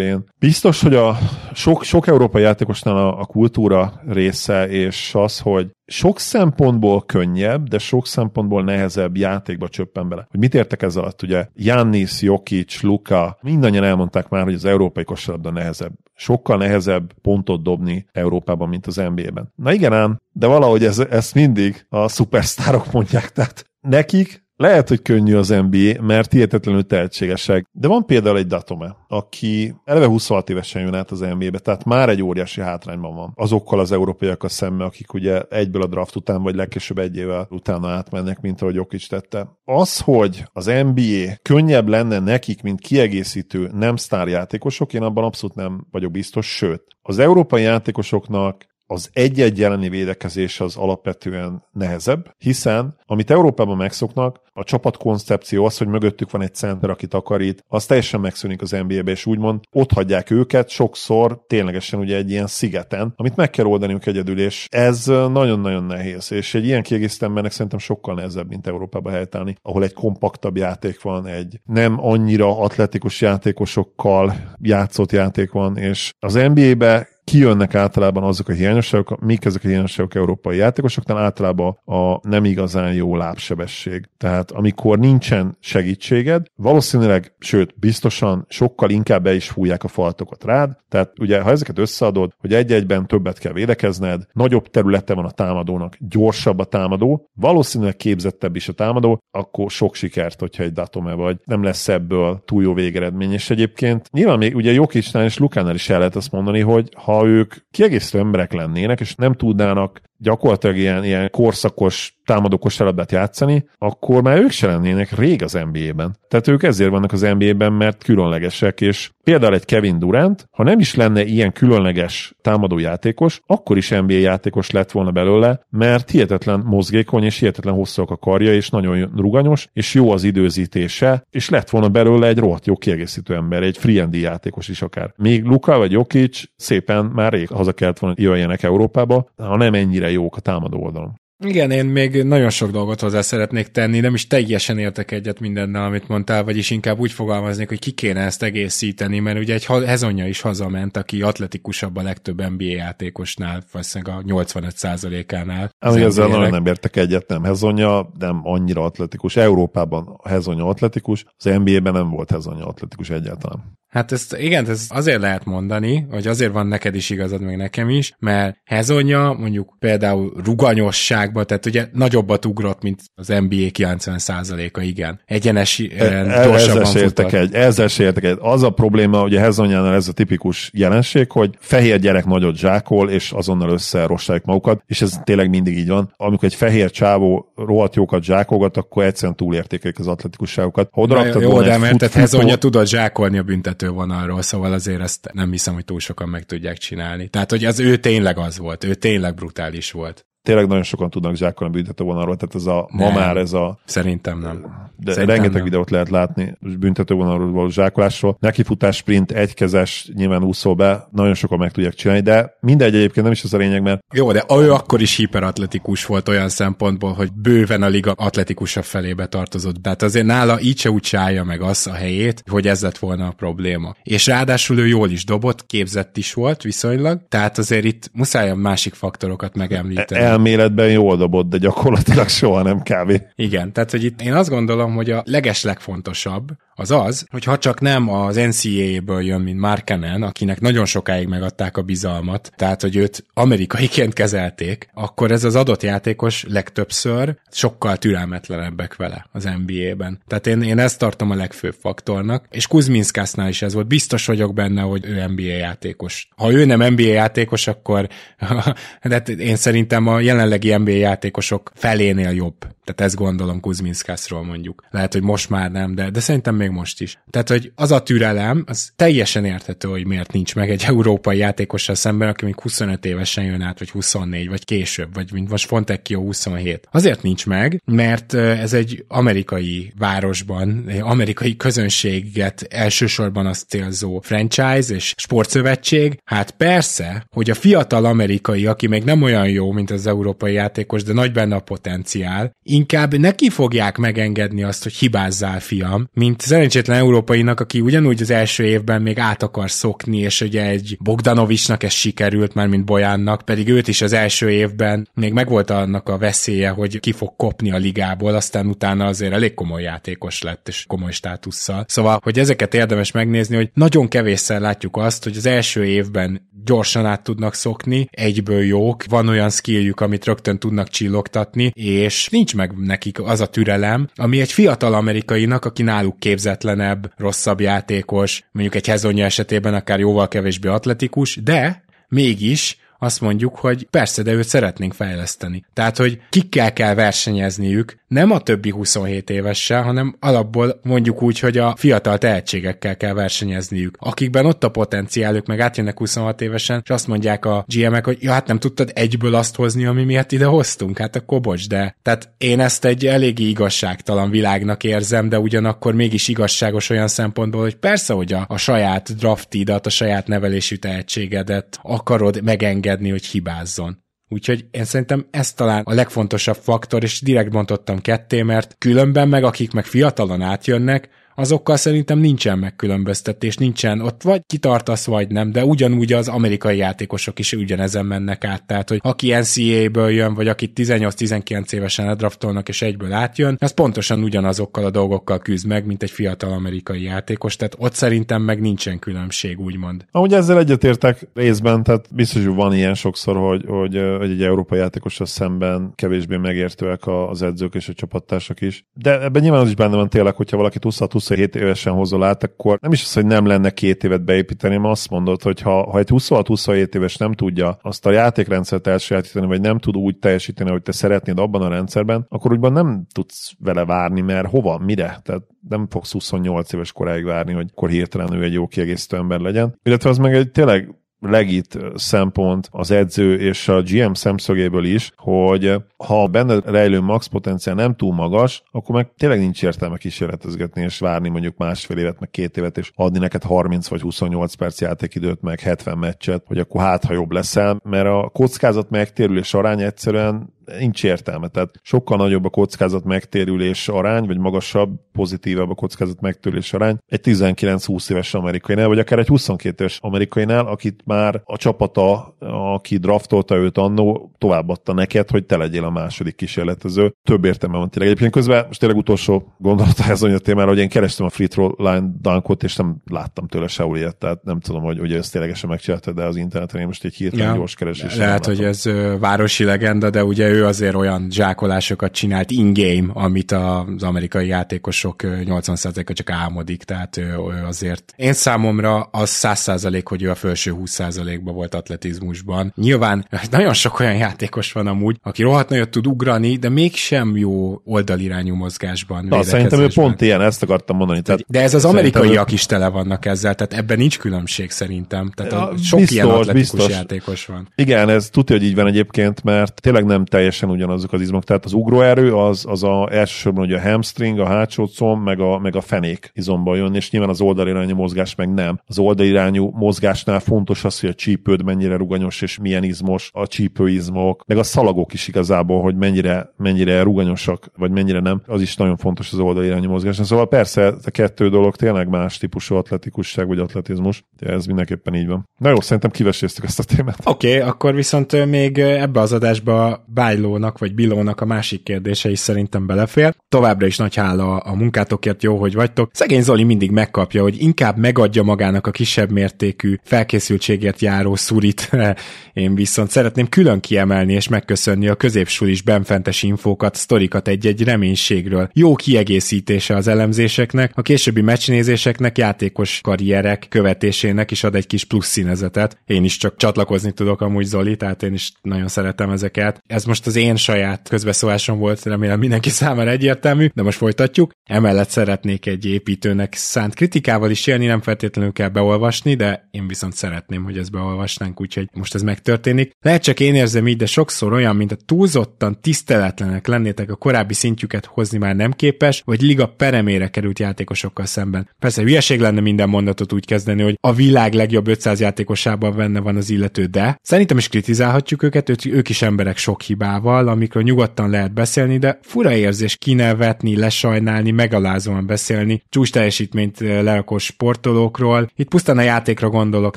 én. Biztos, hogy a sok, sok európai játékosnál a, a kultúra része, és az, hogy sok szempontból könnyebb, de sok szempontból nehezebb játékba csöppen bele. Hogy mit értek ezzel alatt? Ugye Jannis, Jokic, Luka, mindannyian elmondták már, hogy az európai kosárlabda nehezebb. Sokkal nehezebb pontot dobni Európában, mint az NBA-ben. Na igen ám, de valahogy ez, ezt mindig a szupersztárok mondják, tehát nekik lehet, hogy könnyű az NBA, mert hihetetlenül tehetségesek. De van például egy Datome, aki eleve 26 évesen jön át az NBA-be, tehát már egy óriási hátrányban van. Azokkal az európaiakkal szemben, akik ugye egyből a draft után, vagy legkésőbb egy évvel utána átmennek, mint ahogy Jokic tette. Az, hogy az NBA könnyebb lenne nekik, mint kiegészítő nem sztárjátékosok, én abban abszolút nem vagyok biztos, sőt, az európai játékosoknak az egy-egy jeleni védekezés az alapvetően nehezebb, hiszen amit Európában megszoknak, a csapat koncepció az, hogy mögöttük van egy center, aki takarít, az teljesen megszűnik az NBA-be, és úgymond ott hagyják őket sokszor ténylegesen ugye egy ilyen szigeten, amit meg kell oldaniuk egyedül, és ez nagyon-nagyon nehéz, és egy ilyen kiegészítő embernek szerintem sokkal nehezebb, mint Európába helytállni, ahol egy kompaktabb játék van, egy nem annyira atletikus játékosokkal játszott játék van, és az NBA-be kijönnek általában azok a hiányosságok, mik ezek a hiányosságok európai játékosoknál, általában a nem igazán jó lábsebesség. Tehát amikor nincsen segítséged, valószínűleg, sőt, biztosan sokkal inkább be is fújják a faltokat rád. Tehát ugye, ha ezeket összeadod, hogy egy-egyben többet kell védekezned, nagyobb területe van a támadónak, gyorsabb a támadó, valószínűleg képzettebb is a támadó, akkor sok sikert, hogyha egy datome vagy, nem lesz ebből túl jó végeredmény. És egyébként nyilván még ugye Jokicsnál és Lukánál is el lehet azt mondani, hogy ha ők kiegészítő emberek lennének, és nem tudnának gyakorlatilag ilyen, ilyen korszakos támadókos labdát játszani, akkor már ők se lennének rég az NBA-ben. Tehát ők ezért vannak az NBA-ben, mert különlegesek, és például egy Kevin Durant, ha nem is lenne ilyen különleges támadó játékos, akkor is NBA játékos lett volna belőle, mert hihetetlen mozgékony, és hihetetlen hosszúak a karja, és nagyon ruganyos, és jó az időzítése, és lett volna belőle egy rohadt jó kiegészítő ember, egy free játékos is akár. Még Luka vagy Jokic szépen már rég haza kellett volna jöjjenek Európába, ha nem ennyire jók a támadó oldalon. Igen, én még nagyon sok dolgot hozzá szeretnék tenni, nem is teljesen értek egyet mindennel, amit mondtál, vagyis inkább úgy fogalmaznék, hogy ki kéne ezt egészíteni, mert ugye egy Hezonja is hazament, aki atletikusabb a legtöbb NBA játékosnál, valószínűleg a 85%-ánál. Ami ezzel nagyon nem értek egyet, nem. Hezonja nem annyira atletikus. Európában Hezonja atletikus, az NBA-ben nem volt Hezonja atletikus egyáltalán. Hát ezt igen, ez azért lehet mondani, hogy azért van neked is igazad, meg nekem is, mert Hezonja mondjuk például ruganyosságban, tehát ugye nagyobbat ugrott, mint az NBA 90%-a, igen. Egyenes, e, e, gyorsabban ezzel futott. Egy, ezzel értek egy. Az a probléma, ugye Hezonjánál ez a tipikus jelenség, hogy fehér gyerek nagyot zsákol, és azonnal összerostálják magukat, és ez tényleg mindig így van. Amikor egy fehér csávó rohadt jókat zsákolgat, akkor egyszerűen túlértékelik az atletikusságokat. Ha oda jó, de mert Hezonja tudod zsákolni a büntető vonalról, szóval azért ezt nem hiszem, hogy túl sokan meg tudják csinálni. Tehát, hogy az ő tényleg az volt, ő tényleg brutális volt tényleg nagyon sokan tudnak zsákolni büntetővonalról, tehát ez a nem, ma már ez a... Szerintem nem. De Szerintem rengeteg nem. videót lehet látni büntetővonalról való zsákolásról. Nekifutás, sprint, egykezes, nyilván úszó be, nagyon sokan meg tudják csinálni, de mindegy egyébként nem is az a lényeg, mert... Jó, de ő akkor is hiperatletikus volt olyan szempontból, hogy bőven a liga atletikusabb felébe tartozott. Tehát azért nála így se úgy csinálja meg az a helyét, hogy ez lett volna a probléma. És ráadásul ő jól is dobott, képzett is volt viszonylag, tehát azért itt muszáj a másik faktorokat megemlíteni. El elméletben jól dobott, de gyakorlatilag soha nem kávé. Igen, tehát hogy itt én azt gondolom, hogy a leges legfontosabb az az, hogy ha csak nem az NCAA-ből jön, mint Markenen, akinek nagyon sokáig megadták a bizalmat, tehát hogy őt amerikaiként kezelték, akkor ez az adott játékos legtöbbször sokkal türelmetlenebbek vele az NBA-ben. Tehát én, én ezt tartom a legfőbb faktornak, és Kuzminskásnál is ez volt. Biztos vagyok benne, hogy ő NBA játékos. Ha ő nem NBA játékos, akkor de én szerintem a jelenlegi NBA játékosok felénél jobb. Tehát ezt gondolom Kuzminskásról mondjuk. Lehet, hogy most már nem, de, de szerintem még most is. Tehát, hogy az a türelem, az teljesen érthető, hogy miért nincs meg egy európai játékossal szemben, aki még 25 évesen jön át, vagy 24, vagy később, vagy mint most Fontecchio 27. Azért nincs meg, mert ez egy amerikai városban, amerikai közönséget elsősorban az célzó franchise és sportszövetség. Hát persze, hogy a fiatal amerikai, aki még nem olyan jó, mint az európai játékos, de nagy benne a potenciál, inkább neki fogják megengedni azt, hogy hibázzál, fiam, mint szerencsétlen európainak, aki ugyanúgy az első évben még át akar szokni, és ugye egy Bogdanovicsnak ez sikerült, már mint Bojánnak, pedig őt is az első évben még megvolt annak a veszélye, hogy ki fog kopni a ligából, aztán utána azért elég komoly játékos lett, és komoly státusszal. Szóval, hogy ezeket érdemes megnézni, hogy nagyon kevésszer látjuk azt, hogy az első évben gyorsan át tudnak szokni, egyből jók, van olyan skilljük, amit rögtön tudnak csillogtatni, és nincs meg nekik az a türelem, ami egy fiatal amerikainak, aki náluk képzetlenebb, rosszabb játékos, mondjuk egy Hezonya esetében akár jóval kevésbé atletikus, de mégis azt mondjuk, hogy persze, de őt szeretnénk fejleszteni. Tehát, hogy kikkel kell versenyezniük, nem a többi 27 évessel, hanem alapból mondjuk úgy, hogy a fiatal tehetségekkel kell versenyezniük, akikben ott a potenciáljuk, meg átjönnek 26 évesen, és azt mondják a GM-ek, hogy ja, hát nem tudtad egyből azt hozni, ami miatt ide hoztunk, hát akkor bocs, de tehát én ezt egy eléggé igazságtalan világnak érzem, de ugyanakkor mégis igazságos olyan szempontból, hogy persze, hogy a, a saját draftidat, a saját nevelésű tehetségedet akarod megengedni, hogy hibázzon. Úgyhogy én szerintem ez talán a legfontosabb faktor, és direkt bontottam ketté, mert különben meg akik meg fiatalon átjönnek, azokkal szerintem nincsen megkülönböztetés, nincsen ott vagy kitartasz, vagy nem, de ugyanúgy az amerikai játékosok is ugyanezen mennek át, tehát hogy aki NCAA-ből jön, vagy aki 18-19 évesen ledraftolnak és egyből átjön, az pontosan ugyanazokkal a dolgokkal küzd meg, mint egy fiatal amerikai játékos, tehát ott szerintem meg nincsen különbség, úgymond. Ahogy ezzel egyetértek részben, tehát biztos, hogy van ilyen sokszor, hogy, hogy, hogy egy európai játékossal szemben kevésbé megértőek az edzők és a csapattársak is. De ebben nyilván az is benne van tényleg, hogyha valaki 26 26-27 évesen hozol át, akkor nem is az, hogy nem lenne két évet beépíteni, hanem azt mondod, hogy ha, ha egy 26-27 éves nem tudja azt a játékrendszert elsajátítani, vagy nem tud úgy teljesíteni, hogy te szeretnéd abban a rendszerben, akkor úgyban nem tudsz vele várni, mert hova, mire? Tehát nem fogsz 28 éves koráig várni, hogy akkor hirtelen ő egy jó kiegészítő ember legyen. Illetve az meg egy tényleg legit szempont az edző és a GM szemszögéből is, hogy ha benne rejlő max potenciál nem túl magas, akkor meg tényleg nincs értelme kísérletezgetni és várni mondjuk másfél évet, meg két évet, és adni neked 30 vagy 28 perc játékidőt, meg 70 meccset, hogy akkor hát, ha jobb leszel, mert a kockázat megtérülés arány egyszerűen nincs értelme. Tehát sokkal nagyobb a kockázat megtérülés arány, vagy magasabb, pozitívabb a kockázat megtérülés arány egy 19-20 éves amerikainál, vagy akár egy 22 éves amerikainál, akit már a csapata, aki draftolta őt annó, továbbadta neked, hogy te legyél a második kísérletező. Több értelme van tényleg. Egyébként közben most tényleg utolsó gondolata ez a témára, hogy én kerestem a free throw line dunkot, és nem láttam tőle sehol ilyet, tehát nem tudom, hogy, hogy ezt ténylegesen megcsinálta, de az interneten én most egy hirtelen ja, gyors keresés. Lehet, hogy ez városi legenda, de ugye ő azért olyan zsákolásokat csinált in-game, amit az amerikai játékosok 80%-a csak álmodik, tehát ő, ő azért én számomra az 100% hogy ő a felső 20%-ban volt atletizmusban. Nyilván nagyon sok olyan játékos van amúgy, aki rohadt nagyot tud ugrani, de mégsem jó oldalirányú mozgásban. Na, szerintem ő pont ilyen, ezt akartam mondani. Tehát de ez az amerikaiak ő... is tele vannak ezzel, tehát ebben nincs különbség szerintem. Tehát ja, sok biztos, ilyen atletikus biztos. játékos van. Igen, ez tudja, hogy így van egyébként, mert tényleg nem teljesen ugyanazok az izmok. Tehát az ugróerő az, az a, elsősorban ugye a hamstring, a hátsó comb, meg a, meg a fenék izomból jön, és nyilván az oldalirányú mozgás meg nem. Az oldalirányú mozgásnál fontos az, hogy a csípőd mennyire ruganyos és milyen izmos, a csípőizmok, meg a szalagok is igazából, hogy mennyire, mennyire ruganyosak, vagy mennyire nem. Az is nagyon fontos az oldalirányú mozgás. Szóval persze a kettő dolog tényleg más típusú atletikusság vagy atletizmus, de ez mindenképpen így van. Na jó, szerintem kiveséztük ezt a témát. Oké, okay, akkor viszont még ebbe az adásba Bájlónak vagy Bilónak a másik kérdése is szerintem belefér. Továbbra is nagy hála a munkátokért, jó, hogy vagytok. Szegény Zoli mindig megkapja, hogy inkább megadja magának a kisebb mértékű felkészültségért járó szurit. Én viszont szeretném külön kiemelni és megköszönni a középsulis benfentes infókat, sztorikat egy-egy reménységről. Jó kiegészítése az elemzéseknek, a későbbi meccsnézéseknek, játékos karrierek követésének is ad egy kis plusz színezetet. Én is csak csatlakozni tudok amúgy Zoli, tehát én is nagyon szeretem ezeket. Ez most az én saját közbeszólásom volt, remélem mindenki számára egyértelmű, de most folytatjuk. Emellett szeretnék egy építőnek szánt kritikával is élni, nem feltétlenül kell beolvasni, de én viszont szeretném, hogy ezt beolvasnánk, úgyhogy most ez megtörténik. Lehet csak én érzem így, de sokszor olyan, mint a túlzottan tiszteletlenek lennétek a korábbi szintjüket hozni már nem képes, vagy liga peremére került játékosokkal szemben. Persze hülyeség lenne minden mondatot úgy kezdeni, hogy a világ legjobb 500 játékosában benne van az illető, de szerintem is kritizálhatjuk őket, ők is emberek sok hibával, amikről nyugodtan lehet beszélni, de fura érzés kinevetni, lesajnálni, megalázóan beszélni, csúcs teljesítményt eh, lerakó sportolókról. Itt pusztán a játékra gondolok,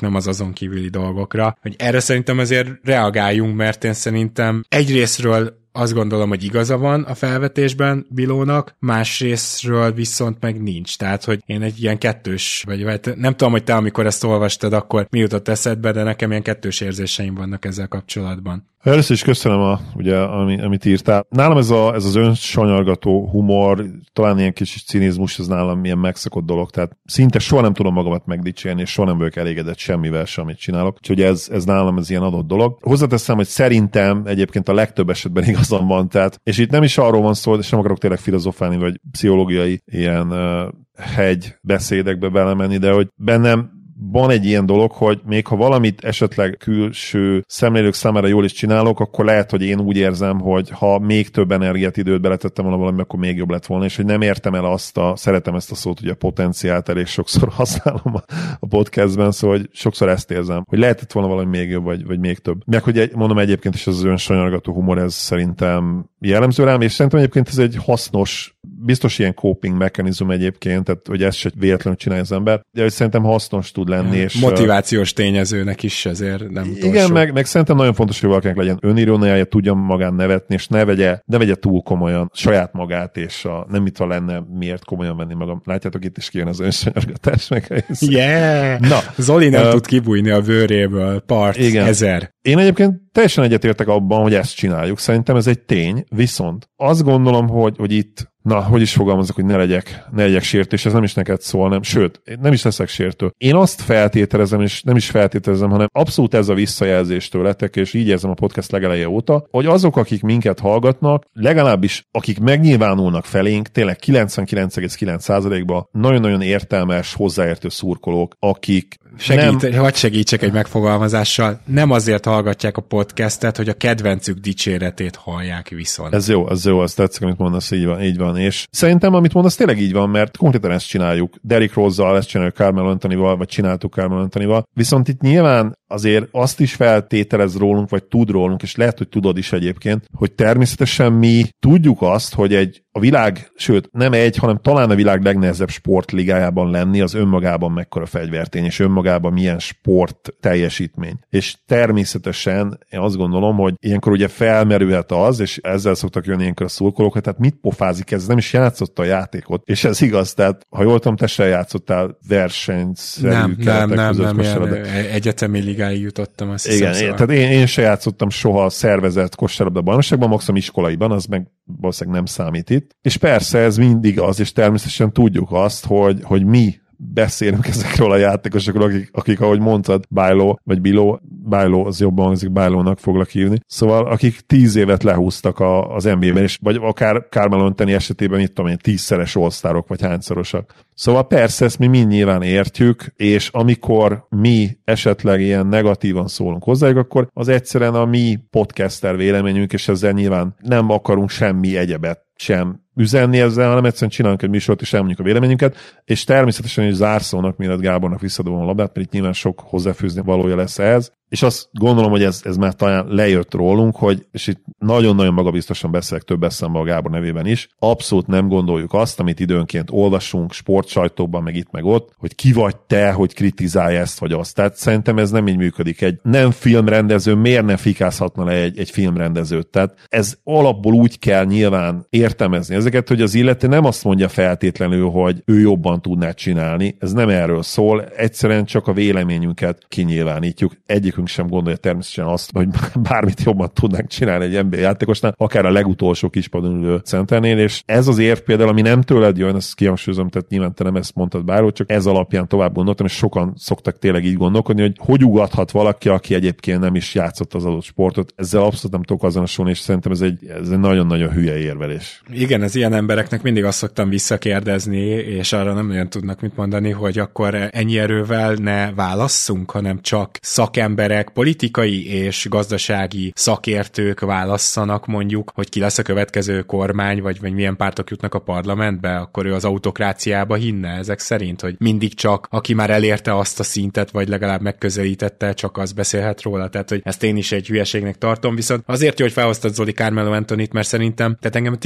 nem az azon kívüli dolgokra. Hogy erre szerintem azért reagáljunk, mert én szerintem egyrésztről azt gondolom, hogy igaza van a felvetésben Bilónak, másrésztről viszont meg nincs. Tehát, hogy én egy ilyen kettős, vagy, vagy nem tudom, hogy te amikor ezt olvastad, akkor mi jutott eszedbe, de nekem ilyen kettős érzéseim vannak ezzel kapcsolatban. Először is köszönöm, a, ugye, ami, amit írtál. Nálam ez, a, ez az önsanyargató humor, talán ilyen kis cinizmus, ez nálam ilyen megszokott dolog, tehát szinte soha nem tudom magamat megdicsérni, és soha nem vagyok elégedett semmivel sem, amit csinálok. Úgyhogy ez, ez nálam ez ilyen adott dolog. Hozzáteszem, hogy szerintem egyébként a legtöbb esetben igazam van, tehát, és itt nem is arról van szó, és nem akarok tényleg filozofálni, vagy pszichológiai ilyen uh, hegy beszédekbe belemenni, de hogy bennem van egy ilyen dolog, hogy még ha valamit esetleg külső szemlélők számára jól is csinálok, akkor lehet, hogy én úgy érzem, hogy ha még több energiát, időt beletettem volna valami, akkor még jobb lett volna, és hogy nem értem el azt a, szeretem ezt a szót, hogy a potenciált elég sokszor használom a, podcastben, szóval hogy sokszor ezt érzem, hogy lehetett volna valami még jobb, vagy, vagy még több. Meg hogy egy, mondom egyébként is az önsanyargató humor, ez szerintem jellemző rám, és szerintem egyébként ez egy hasznos, biztos ilyen coping mechanizm egyébként, tehát hogy ezt se véletlenül csinálja az ember, de hogy szerintem hasznos tud lenni. És, Motivációs tényezőnek is ezért nem Igen, utolsó. meg, meg szerintem nagyon fontos, hogy valakinek legyen öniróniája, tudjon magán nevetni, és ne vegye, ne vegye túl komolyan saját magát, és a, nem mit lenne miért komolyan venni magam. Látjátok, itt is kijön az önsanyargatás meg. Yeah! Na, Zoli nem uh, tud kibújni a vőréből, part igen. ezer. Én egyébként teljesen egyetértek abban, hogy ezt csináljuk. Szerintem ez egy tény, viszont azt gondolom, hogy, hogy itt na, hogy is fogalmazok, hogy ne legyek, ne legyek sértő, és ez nem is neked szól, nem, sőt, nem is leszek sértő. Én azt feltételezem, és nem is feltételezem, hanem abszolút ez a visszajelzés tőletek, és így érzem a podcast legeleje óta, hogy azok, akik minket hallgatnak, legalábbis akik megnyilvánulnak felénk, tényleg 99,9%-ban nagyon-nagyon értelmes, hozzáértő szurkolók, akik Segít, nem... Hadd segítsek egy megfogalmazással. Nem azért hallgatják a podcastet, hogy a kedvencük dicséretét hallják viszont. Ez jó, ez jó, az tetszik, amit mondasz, így van, így van. És szerintem, amit mondasz, tényleg így van, mert konkrétan ezt csináljuk. Derek Rose-zal, ezt csináljuk Carmelo Anthony-val, vagy csináltuk Carmelo Anthony-val. Viszont itt nyilván azért azt is feltételez rólunk, vagy tud rólunk, és lehet, hogy tudod is egyébként, hogy természetesen mi tudjuk azt, hogy egy a világ, sőt nem egy, hanem talán a világ legnehezebb sportligájában lenni, az önmagában mekkora fegyvertény, és önmagában milyen sport teljesítmény. És természetesen én azt gondolom, hogy ilyenkor ugye felmerülhet az, és ezzel szoktak jönni ilyenkor a szurkolók, hogy tehát mit pofázik ez, nem is játszott a játékot. És ez igaz, tehát ha jól tudom, te sem játszottál versenyszerű nem, nem, nem, nem, nem, egyetemi ligáig jutottam, azt Igen, hiszem, szóval. tehát én, én se játszottam soha szervezett kosárlabda bajnokságban, maximum iskolaiban, az meg valószínűleg nem számít itt. És persze ez mindig az, és természetesen tudjuk azt, hogy, hogy mi beszélünk ezekről a játékosokról, akik, akik ahogy mondtad, Bájló, vagy Biló, Bájló az jobban hangzik, Bájlónak foglak hívni. Szóval akik tíz évet lehúztak a, az NBA-ben, és vagy akár Carmelo Anthony esetében, itt tudom én, tízszeres all vagy hányszorosak. Szóval persze ezt mi mind nyilván értjük, és amikor mi esetleg ilyen negatívan szólunk hozzájuk, akkor az egyszerűen a mi podcaster véleményünk, és ezzel nyilván nem akarunk semmi egyebet sem üzenni ezzel, hanem egyszerűen csinálunk egy műsort, és elmondjuk a véleményünket, és természetesen is zárszónak, mielőtt Gábornak visszadobom a labdát, mert itt nyilván sok hozzáfűzni valója lesz ehhez, és azt gondolom, hogy ez, ez már talán lejött rólunk, hogy, és itt nagyon-nagyon magabiztosan beszélek több eszembe a Gábor nevében is, abszolút nem gondoljuk azt, amit időnként olvasunk sportsajtóban, meg itt, meg ott, hogy ki vagy te, hogy kritizálj ezt vagy azt. Tehát szerintem ez nem így működik. Egy nem filmrendező miért ne fikázhatna le egy, egy filmrendezőt? Tehát ez alapból úgy kell nyilván értelmezni ezeket, hogy az illető nem azt mondja feltétlenül, hogy ő jobban tudná csinálni. Ez nem erről szól, egyszerűen csak a véleményünket kinyilvánítjuk. Egyik egyikünk sem gondolja természetesen azt, hogy bármit jobban tudnánk csinálni egy NBA játékosnál, akár a legutolsó kispadon ülő centernél, és ez az érv például, ami nem tőled jön, ezt kihangsúlyozom, tehát nyilván te nem ezt mondtad bárhogy, csak ez alapján tovább gondoltam, és sokan szoktak tényleg így gondolkodni, hogy hogy ugathat valaki, aki egyébként nem is játszott az adott sportot. Ezzel abszolút nem tudok azonosulni, és szerintem ez egy, ez egy nagyon-nagyon hülye érvelés. Igen, az ilyen embereknek mindig azt szoktam visszakérdezni, és arra nem nagyon tudnak mit mondani, hogy akkor ennyi erővel ne válasszunk, hanem csak szakember emberek, politikai és gazdasági szakértők válasszanak mondjuk, hogy ki lesz a következő kormány, vagy, vagy milyen pártok jutnak a parlamentbe, akkor ő az autokráciába hinne ezek szerint, hogy mindig csak aki már elérte azt a szintet, vagy legalább megközelítette, csak az beszélhet róla. Tehát, hogy ezt én is egy hülyeségnek tartom, viszont azért hogy felhoztad Zoli Carmelo Antonit, mert szerintem, tehát engem a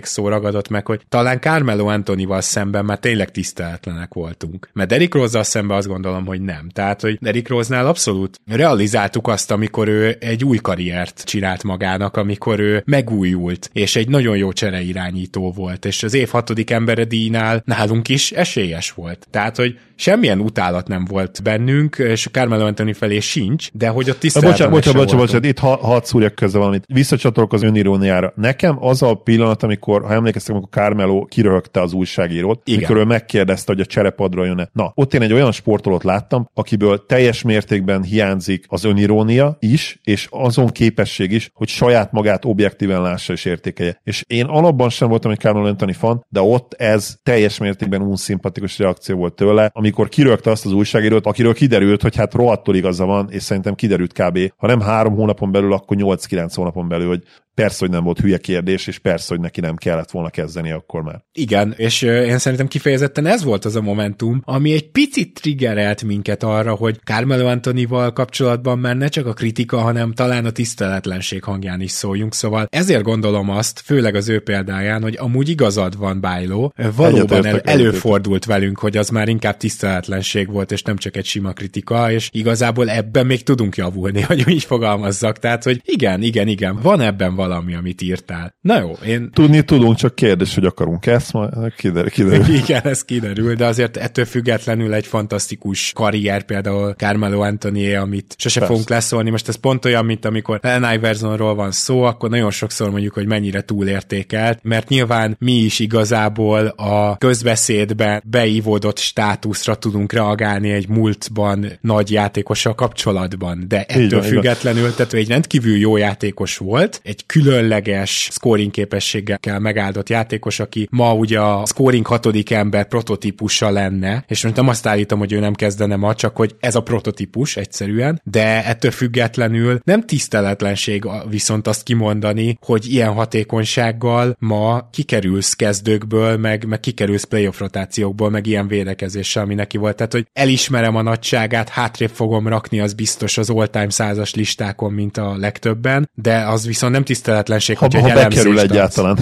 tiszteletlenség szó ragadott meg, hogy talán Carmelo Antonival szemben már tényleg tiszteletlenek voltunk. Mert Derrick Rose-zal szemben azt gondolom, hogy nem. Tehát, hogy Derrick Rose-nál abszolút realizáltuk azt, amikor ő egy új karriert csinált magának, amikor ő megújult, és egy nagyon jó csereirányító volt, és az év hatodik embere díjnál nálunk is esélyes volt. Tehát, hogy semmilyen utálat nem volt bennünk, és Carmelo Anthony felé sincs, de hogy a tisztelet. Bocsánat, bocsánat, bocsánat, bocsánat, itt ha, hadd szúrjak közben valamit. Visszacsatolok az öniróniára. Nekem az a pillanat, amikor, ha emlékeztek, amikor Carmelo kiröhögte az újságírót, Igen. amikor ő megkérdezte, hogy a cserepadra jön-e. Na, ott én egy olyan sportolót láttam, akiből teljes mértékben hiányzik az önirónia is, és azon képesség is, hogy saját magát objektíven lássa és értékelje. És én alapban sem voltam egy Carmelo Anthony fan, de ott ez teljes mértékben unszimpatikus reakció volt tőle, amikor kirögte azt az újságírót, akiről kiderült, hogy hát rohadtul igaza van, és szerintem kiderült kb. Ha nem három hónapon belül, akkor 8-9 hónapon belül, hogy persze, hogy nem volt hülye kérdés, és persze, hogy neki nem kellett volna kezdeni akkor már. Igen, és én szerintem kifejezetten ez volt az a momentum, ami egy picit triggerelt minket arra, hogy Carmelo Antonival kapcsolatban már ne csak a kritika, hanem talán a tiszteletlenség hangján is szóljunk, szóval ezért gondolom azt, főleg az ő példáján, hogy amúgy igazad van, Bájló, valóban el, előfordult velünk, hogy az már inkább tiszteletlenség volt, és nem csak egy sima kritika, és igazából ebben még tudunk javulni, hogy így fogalmazzak. Tehát, hogy igen, igen, igen, van ebben valami valami, amit írtál. Na jó, én... Tudni tudunk, csak kérdés, hogy akarunk ezt, majd kiderül. kiderül. Igen, ez kiderül, de azért ettől függetlenül egy fantasztikus karrier, például Carmelo Anthony, amit sose Persze. fogunk leszólni. Most ez pont olyan, mint amikor Allen Iversonról van szó, akkor nagyon sokszor mondjuk, hogy mennyire túlértékelt, mert nyilván mi is igazából a közbeszédben beívódott státuszra tudunk reagálni egy múltban nagy játékossal kapcsolatban, de ettől Igen, függetlenül, tehát egy rendkívül jó játékos volt, egy különleges scoring képességgel megáldott játékos, aki ma ugye a scoring hatodik ember prototípusa lenne, és most nem azt állítom, hogy ő nem kezdene ma, csak hogy ez a prototípus egyszerűen, de ettől függetlenül nem tiszteletlenség viszont azt kimondani, hogy ilyen hatékonysággal ma kikerülsz kezdőkből, meg, meg kikerülsz playoff rotációkból, meg ilyen védekezéssel, ami neki volt. Tehát, hogy elismerem a nagyságát, hátrébb fogom rakni, az biztos az all-time százas listákon, mint a legtöbben, de az viszont nem tiszteletlenség, ha, hogy ha egy bekerül egyáltalán.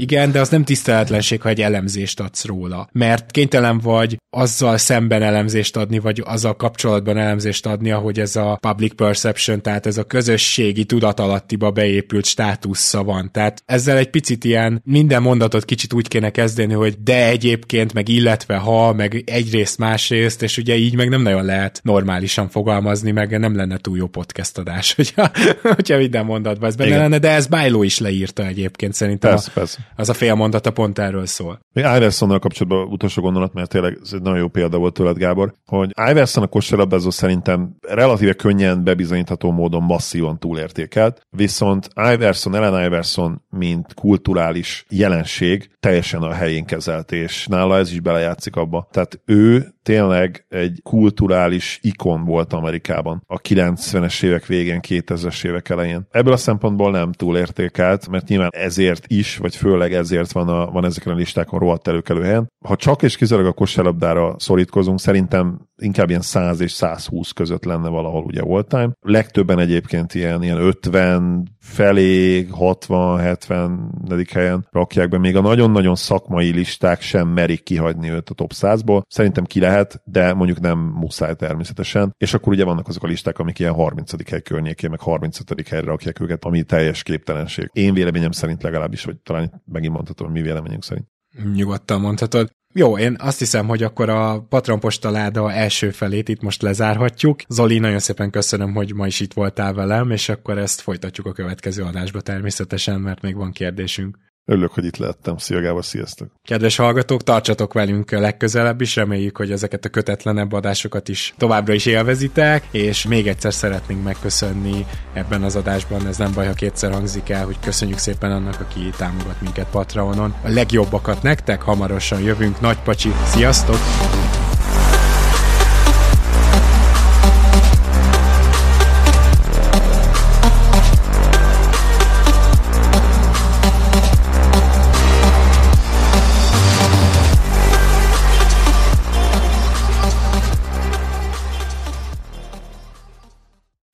Igen, de az nem tiszteletlenség, ha egy elemzést adsz róla. Mert kénytelen vagy azzal szemben elemzést adni, vagy azzal kapcsolatban elemzést adni, ahogy ez a public perception, tehát ez a közösségi tudatalattiba beépült státusza van. Tehát ezzel egy picit ilyen minden mondatot kicsit úgy kéne kezdeni, hogy de egyébként, meg illetve ha, meg egyrészt másrészt, és ugye így meg nem nagyon lehet normálisan fogalmazni, meg nem lenne túl jó podcast adás, hogyha, hogyha minden mondatban ez benne Igen. lenne, de ez Bájló is leírta egyébként szerintem. Persze, a, persze. Az a fél mondata pont erről szól. Még Iversonnal kapcsolatban utolsó gondolat, mert tényleg ez egy nagyon jó példa volt tőled, Gábor, hogy Iverson a kosárlabdázó szerintem relatíve könnyen bebizonyítható módon masszívan túlértékelt, viszont Iverson, Ellen Iverson, mint kulturális jelenség teljesen a helyén kezelt, és nála ez is belejátszik abba. Tehát ő tényleg egy kulturális ikon volt Amerikában a 90-es évek végén, 2000-es évek elején. Ebből a szempontból nem túlértékelt, mert nyilván ezért is, vagy főleg ezért van, a, van ezeken a listákon rohadt előkelő helyen. Ha csak és kizárólag a kosárlabdára szorítkozunk, szerintem inkább ilyen 100 és 120 között lenne valahol ugye all time. Legtöbben egyébként ilyen, ilyen 50 felé, 60-70 helyen rakják be. Még a nagyon-nagyon szakmai listák sem merik kihagyni őt a top 100-ból. Szerintem ki lehet, de mondjuk nem muszáj természetesen. És akkor ugye vannak azok a listák, amik ilyen 30. hely környékén, meg 35. helyre rakják őket, ami teljes képtelenség. Én véleményem szerint legalábbis, vagy talán megint mondhatom, mi véleményünk szerint. Nyugodtan mondhatod. Jó, én azt hiszem, hogy akkor a Patron postaláda első felét itt most lezárhatjuk. Zoli, nagyon szépen köszönöm, hogy ma is itt voltál velem, és akkor ezt folytatjuk a következő adásba természetesen, mert még van kérdésünk. Örülök, hogy itt lehettem. Szia Gábor, sziasztok! Kedves hallgatók, tartsatok velünk legközelebb is, reméljük, hogy ezeket a kötetlenebb adásokat is továbbra is élvezitek, és még egyszer szeretnénk megköszönni ebben az adásban, ez nem baj, ha kétszer hangzik el, hogy köszönjük szépen annak, aki támogat minket Patreonon. A legjobbakat nektek, hamarosan jövünk, nagy pacsi, sziasztok!